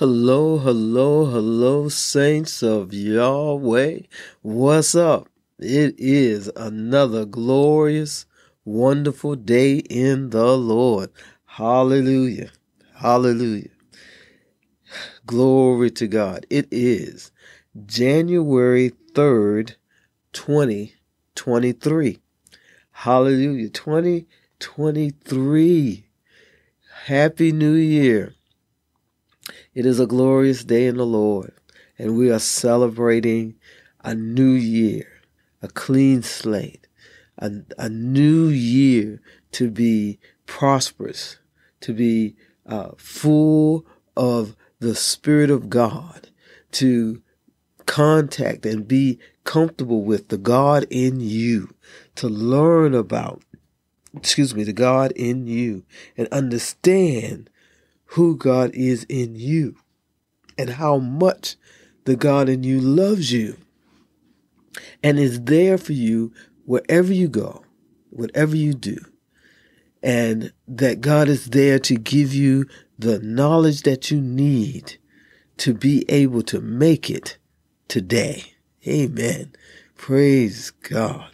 Hello, hello, hello, saints of Yahweh. What's up? It is another glorious, wonderful day in the Lord. Hallelujah. Hallelujah. Glory to God. It is January 3rd, 2023. Hallelujah. 2023. Happy New Year. It is a glorious day in the Lord, and we are celebrating a new year, a clean slate, a, a new year to be prosperous, to be uh, full of the Spirit of God, to contact and be comfortable with the God in you, to learn about, excuse me, the God in you, and understand who God is in you and how much the God in you loves you and is there for you wherever you go, whatever you do. And that God is there to give you the knowledge that you need to be able to make it today. Amen. Praise God.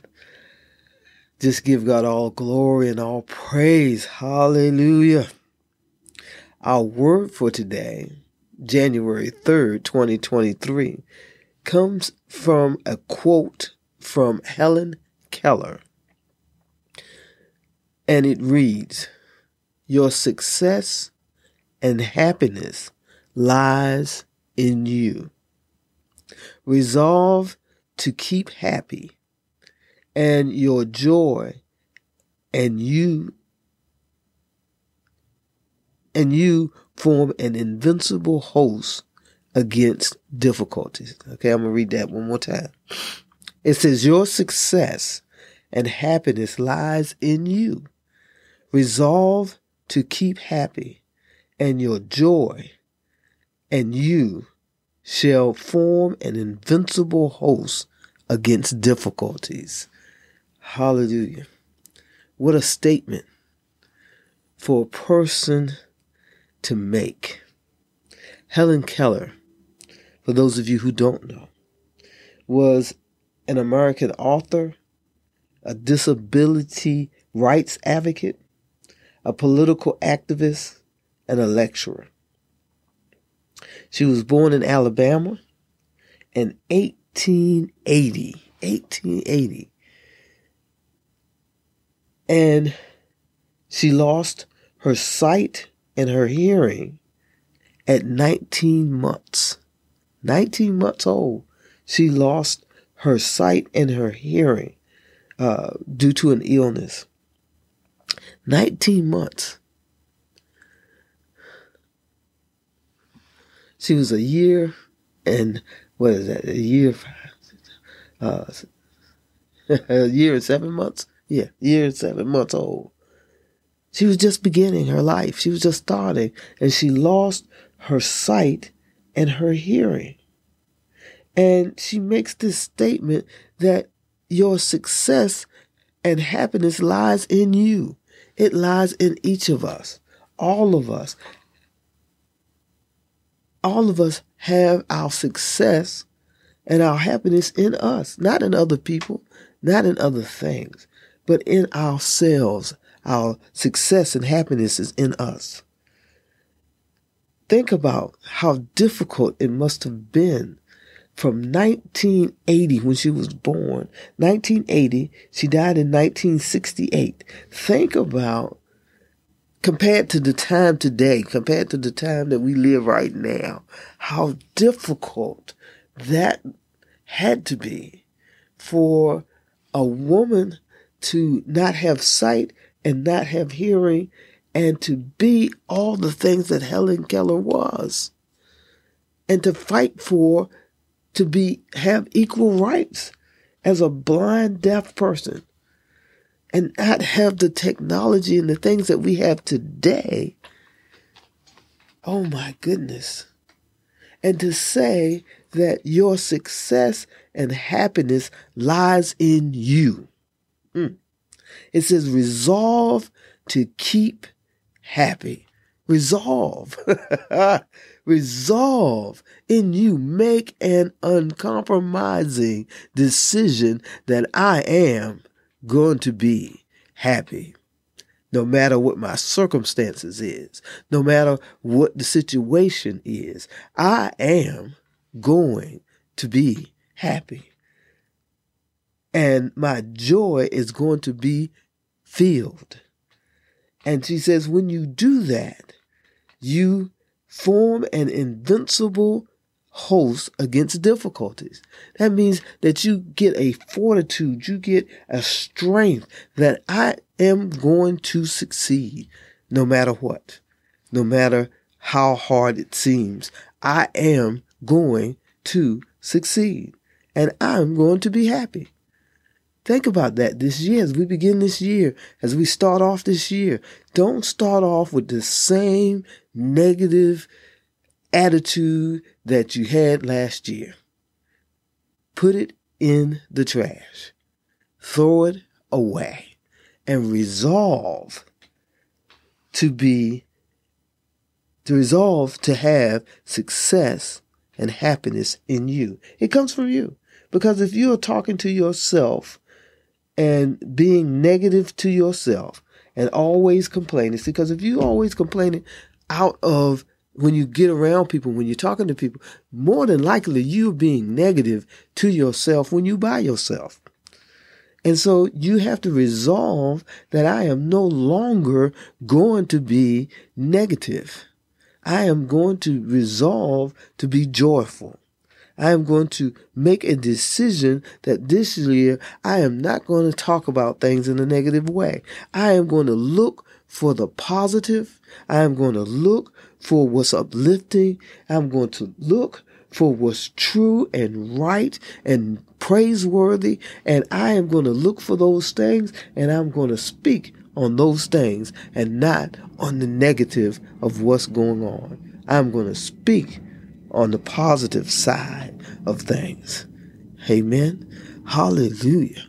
Just give God all glory and all praise. Hallelujah. Our word for today, January 3rd, 2023, comes from a quote from Helen Keller. And it reads, Your success and happiness lies in you. Resolve to keep happy, and your joy and you and you form an invincible host against difficulties. Okay, I'm going to read that one more time. It says, Your success and happiness lies in you. Resolve to keep happy, and your joy and you shall form an invincible host against difficulties. Hallelujah. What a statement for a person to make. Helen Keller, for those of you who don't know, was an American author, a disability rights advocate, a political activist, and a lecturer. She was born in Alabama in 1880. 1880. And she lost her sight and her hearing at 19 months. 19 months old, she lost her sight and her hearing uh, due to an illness. 19 months. She was a year and what is that? A year, uh, a year and seven months. Yeah, year and seven months old. She was just beginning her life. She was just starting and she lost her sight and her hearing. And she makes this statement that your success and happiness lies in you. It lies in each of us. All of us. All of us have our success and our happiness in us, not in other people, not in other things, but in ourselves our success and happiness is in us. Think about how difficult it must have been from 1980 when she was born. 1980, she died in 1968. Think about compared to the time today, compared to the time that we live right now, how difficult that had to be for a woman to not have sight and not have hearing and to be all the things that Helen Keller was and to fight for to be have equal rights as a blind deaf person and not have the technology and the things that we have today. Oh my goodness. And to say that your success and happiness lies in you. Mm. It says, resolve to keep happy. resolve, resolve in you, make an uncompromising decision that I am going to be happy. No matter what my circumstances is, no matter what the situation is, I am going to be happy. And my joy is going to be filled. And she says, when you do that, you form an invincible host against difficulties. That means that you get a fortitude, you get a strength that I am going to succeed no matter what, no matter how hard it seems. I am going to succeed and I'm going to be happy. Think about that this year as we begin this year, as we start off this year. Don't start off with the same negative attitude that you had last year. Put it in the trash, throw it away, and resolve to be, to resolve to have success and happiness in you. It comes from you. Because if you're talking to yourself and being negative to yourself and always complaining. Because if you always complaining out of when you get around people, when you're talking to people, more than likely you're being negative to yourself when you by yourself. And so you have to resolve that I am no longer going to be negative. I am going to resolve to be joyful. I am going to make a decision that this year I am not going to talk about things in a negative way. I am going to look for the positive. I am going to look for what's uplifting. I'm going to look for what's true and right and praiseworthy. And I am going to look for those things and I'm going to speak on those things and not on the negative of what's going on. I'm going to speak on the positive side of things. Amen. Hallelujah.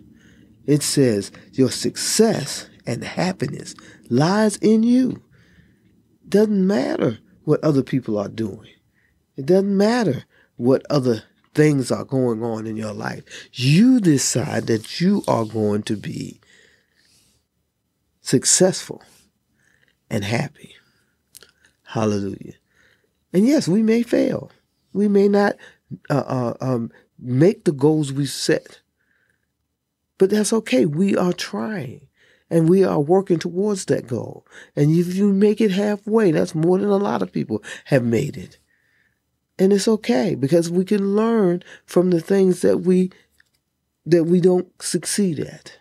It says your success and happiness lies in you. Doesn't matter what other people are doing. It doesn't matter what other things are going on in your life. You decide that you are going to be successful and happy. Hallelujah. And yes, we may fail. We may not uh, uh, um, make the goals we set, but that's okay. We are trying and we are working towards that goal. And if you make it halfway, that's more than a lot of people have made it. And it's okay because we can learn from the things that we that we don't succeed at.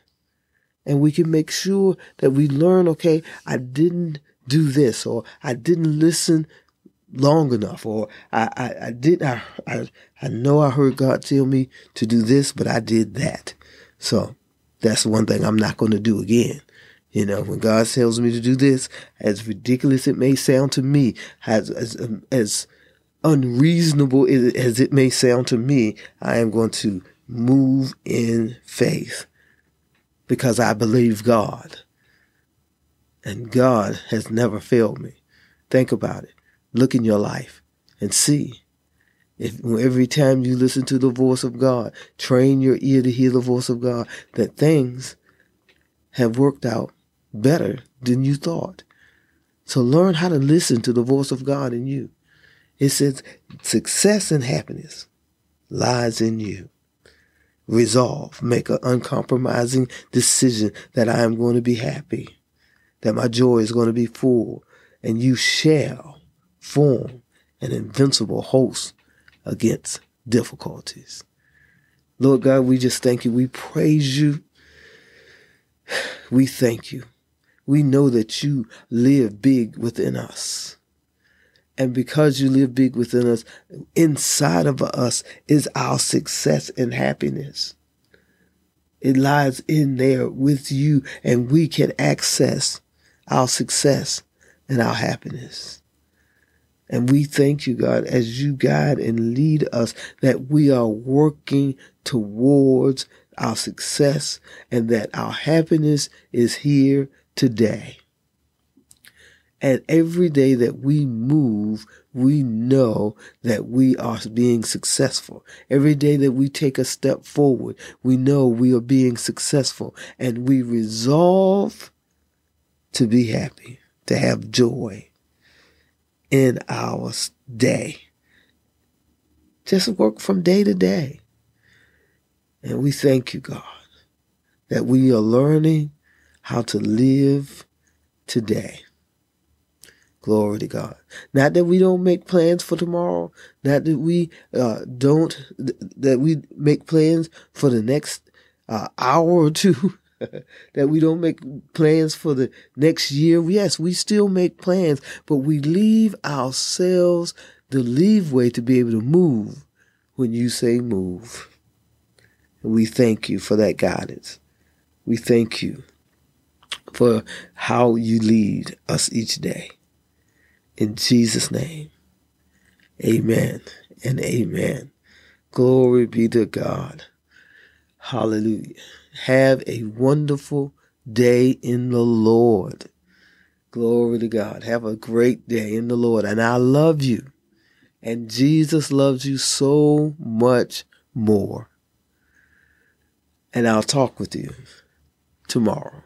And we can make sure that we learn, okay, I didn't do this or I didn't listen long enough, or I, I, I did I, I I know I heard God tell me to do this, but I did that. So that's one thing I'm not going to do again. You know, when God tells me to do this, as ridiculous it may sound to me, as as, um, as unreasonable as it may sound to me, I am going to move in faith because I believe God. And God has never failed me. Think about it. Look in your life and see. If every time you listen to the voice of God, train your ear to hear the voice of God, that things have worked out better than you thought. So learn how to listen to the voice of God in you. It says success and happiness lies in you. Resolve, make an uncompromising decision that I am going to be happy, that my joy is going to be full, and you shall form an invincible host against difficulties. Lord God, we just thank you. We praise you. We thank you. We know that you live big within us. And because you live big within us, inside of us is our success and happiness. It lies in there with you, and we can access our success and our happiness. And we thank you, God, as you guide and lead us, that we are working towards our success and that our happiness is here today. And every day that we move, we know that we are being successful. Every day that we take a step forward, we know we are being successful. And we resolve to be happy, to have joy in our day. Just work from day to day. And we thank you, God, that we are learning how to live today. Glory to God. Not that we don't make plans for tomorrow. Not that we uh, don't, that we make plans for the next uh, hour or two. that we don't make plans for the next year. Yes, we still make plans, but we leave ourselves the leeway to be able to move when you say move. And we thank you for that guidance. We thank you for how you lead us each day. In Jesus' name, amen and amen. Glory be to God. Hallelujah. Have a wonderful day in the Lord. Glory to God. Have a great day in the Lord. And I love you. And Jesus loves you so much more. And I'll talk with you tomorrow.